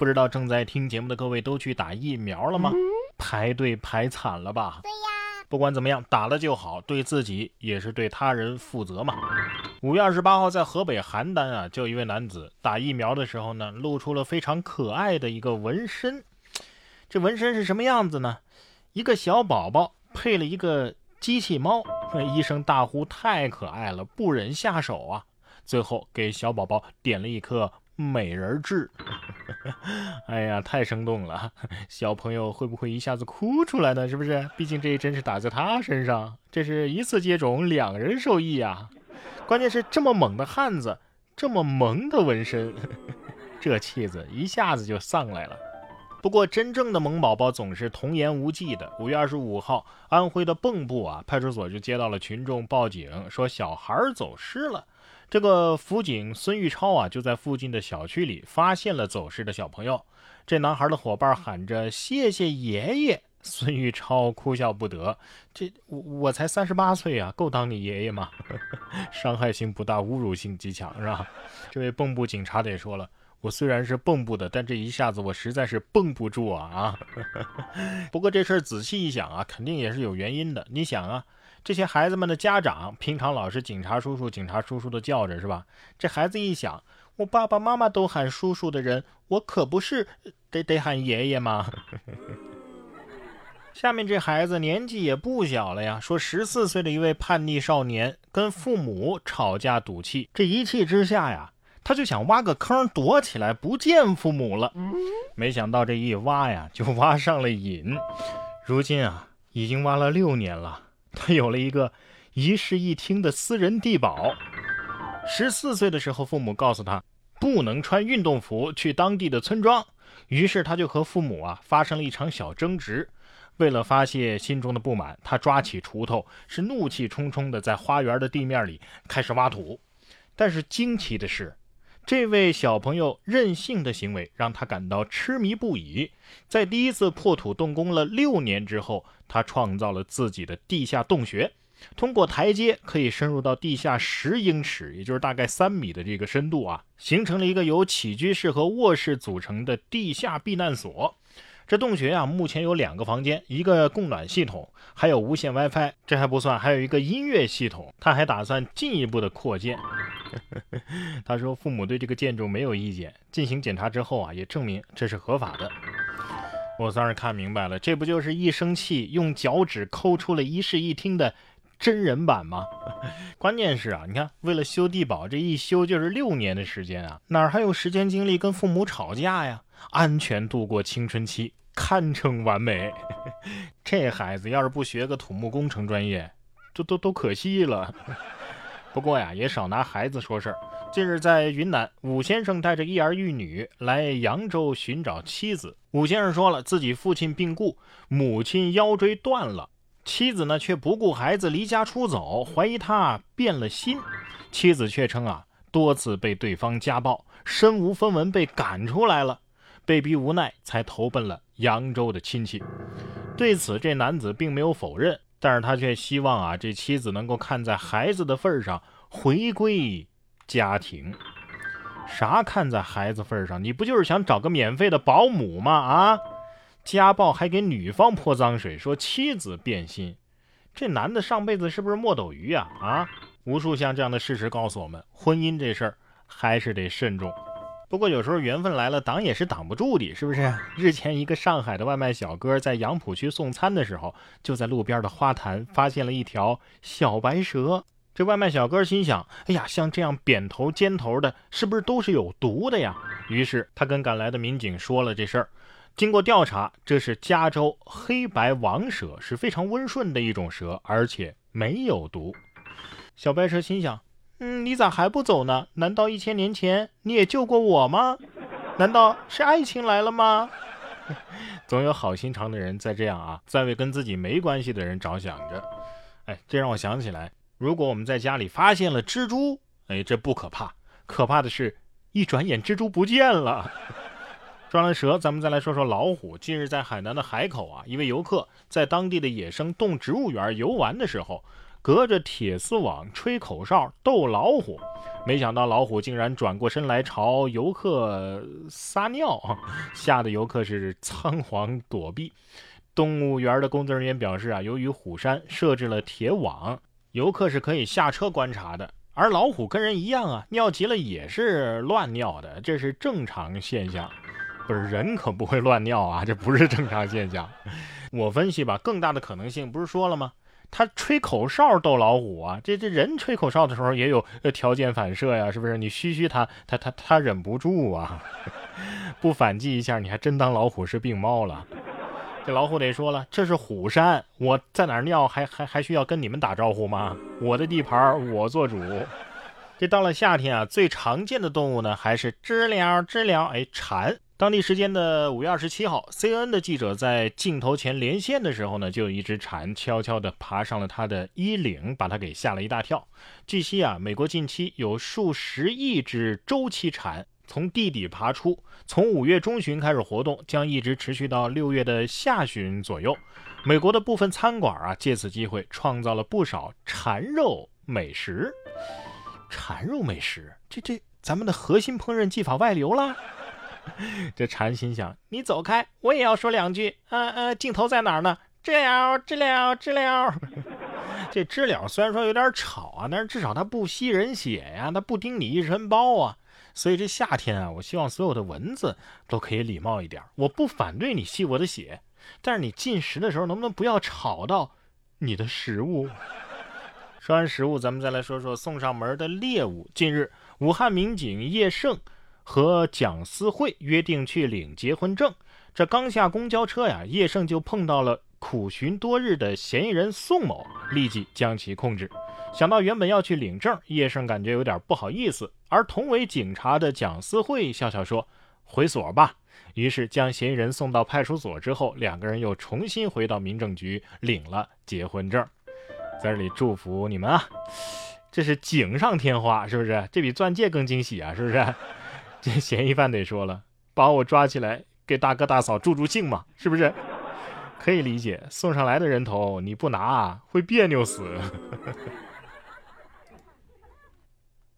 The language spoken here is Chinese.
不知道正在听节目的各位都去打疫苗了吗？排队排惨了吧？对呀，不管怎么样，打了就好，对自己也是对他人负责嘛。五月二十八号，在河北邯郸啊，就一位男子打疫苗的时候呢，露出了非常可爱的一个纹身。这纹身是什么样子呢？一个小宝宝配了一个机器猫，医生大呼太可爱了，不忍下手啊。最后给小宝宝点了一颗美人痣。哎呀，太生动了！小朋友会不会一下子哭出来呢？是不是？毕竟这一针是打在他身上，这是一次接种，两人受益啊。关键是这么猛的汉子，这么萌的纹身，这气质一下子就上来了。不过，真正的萌宝宝总是童言无忌的。五月二十五号，安徽的蚌埠啊，派出所就接到了群众报警，说小孩走失了。这个辅警孙玉超啊，就在附近的小区里发现了走失的小朋友。这男孩的伙伴喊着“谢谢爷爷”，孙玉超哭笑不得。这我我才三十八岁啊，够当你爷爷吗？伤害性不大，侮辱性极强，是吧？这位蚌埠警察得说了。我虽然是蚌埠的，但这一下子我实在是绷不住啊啊！不过这事儿仔细一想啊，肯定也是有原因的。你想啊，这些孩子们的家长平常老是警察叔叔、警察叔叔的叫着，是吧？这孩子一想，我爸爸妈妈都喊叔叔的人，我可不是得得喊爷爷吗？下面这孩子年纪也不小了呀，说十四岁的一位叛逆少年跟父母吵架赌气，这一气之下呀。他就想挖个坑躲起来，不见父母了。没想到这一挖呀，就挖上了瘾。如今啊，已经挖了六年了。他有了一个一室一厅的私人地堡。十四岁的时候，父母告诉他不能穿运动服去当地的村庄，于是他就和父母啊发生了一场小争执。为了发泄心中的不满，他抓起锄头，是怒气冲冲的在花园的地面里开始挖土。但是惊奇的是。这位小朋友任性的行为让他感到痴迷不已。在第一次破土动工了六年之后，他创造了自己的地下洞穴，通过台阶可以深入到地下十英尺，也就是大概三米的这个深度啊，形成了一个由起居室和卧室组成的地下避难所。这洞穴啊，目前有两个房间，一个供暖系统，还有无线 WiFi。这还不算，还有一个音乐系统。他还打算进一步的扩建。他说，父母对这个建筑没有意见，进行检查之后啊，也证明这是合法的。我算是看明白了，这不就是一生气用脚趾抠出了一室一厅的真人版吗？关键是啊，你看，为了修地堡，这一修就是六年的时间啊，哪还有时间精力跟父母吵架呀？安全度过青春期。堪称完美，这孩子要是不学个土木工程专业，都都都可惜了。不过呀，也少拿孩子说事儿。近日在云南，武先生带着一儿一女来扬州寻找妻子。武先生说了，自己父亲病故，母亲腰椎断了，妻子呢却不顾孩子离家出走，怀疑他变了心。妻子却称啊，多次被对方家暴，身无分文被赶出来了。被逼无奈，才投奔了扬州的亲戚。对此，这男子并没有否认，但是他却希望啊，这妻子能够看在孩子的份上回归家庭。啥看在孩子份上？你不就是想找个免费的保姆吗？啊，家暴还给女方泼脏水，说妻子变心。这男的上辈子是不是墨斗鱼呀？啊，无数像这样的事实告诉我们，婚姻这事儿还是得慎重。不过有时候缘分来了，挡也是挡不住的，是不是？日前，一个上海的外卖小哥在杨浦区送餐的时候，就在路边的花坛发现了一条小白蛇。这外卖小哥心想：哎呀，像这样扁头尖头的，是不是都是有毒的呀？于是他跟赶来的民警说了这事儿。经过调查，这是加州黑白王蛇，是非常温顺的一种蛇，而且没有毒。小白蛇心想。嗯，你咋还不走呢？难道一千年前你也救过我吗？难道是爱情来了吗？总有好心肠的人在这样啊，在为跟自己没关系的人着想着。哎，这让我想起来，如果我们在家里发现了蜘蛛，哎，这不可怕，可怕的是，一转眼蜘蛛不见了。抓了蛇，咱们再来说说老虎。近日在海南的海口啊，一位游客在当地的野生动植物园游玩的时候。隔着铁丝网吹口哨逗老虎。没想到老虎竟然转过身来朝游客撒尿，吓得游客是仓皇躲避。动物园的工作人员表示啊，由于虎山设置了铁网，游客是可以下车观察的。而老虎跟人一样啊，尿急了也是乱尿的，这是正常现象。不是人可不会乱尿啊，这不是正常现象。我分析吧，更大的可能性不是说了吗？他吹口哨逗老虎啊，这这人吹口哨的时候也有条件反射呀，是不是？你嘘嘘他，他他他忍不住啊，不反击一下，你还真当老虎是病猫了。这老虎得说了，这是虎山，我在哪尿还还还需要跟你们打招呼吗？我的地盘我做主。这到了夏天啊，最常见的动物呢还是知了知了，哎，蝉。当地时间的五月二十七号，CNN 的记者在镜头前连线的时候呢，就有一只蝉悄悄地爬上了他的衣领，把他给吓了一大跳。据悉啊，美国近期有数十亿只周期蝉从地底爬出，从五月中旬开始活动，将一直持续到六月的下旬左右。美国的部分餐馆啊，借此机会创造了不少蝉肉美食。蝉肉美食，这这咱们的核心烹饪技法外流了。这蝉心想：“你走开，我也要说两句。”嗯嗯，镜头在哪儿呢？知了，知了，知了。这知了虽然说有点吵啊，但是至少它不吸人血呀，它不叮你一身包啊。所以这夏天啊，我希望所有的蚊子都可以礼貌一点。我不反对你吸我的血，但是你进食的时候能不能不要吵到你的食物？说完食物，咱们再来说说送上门的猎物。近日，武汉民警叶胜。和蒋思慧约定去领结婚证，这刚下公交车呀，叶胜就碰到了苦寻多日的嫌疑人宋某，立即将其控制。想到原本要去领证，叶胜感觉有点不好意思，而同为警察的蒋思慧笑笑说：“回所吧。”于是将嫌疑人送到派出所之后，两个人又重新回到民政局领了结婚证。在这里祝福你们啊，这是锦上添花，是不是？这比钻戒更惊喜啊，是不是？这嫌疑犯得说了，把我抓起来，给大哥大嫂助助兴嘛，是不是？可以理解，送上来的人头你不拿，会别扭死。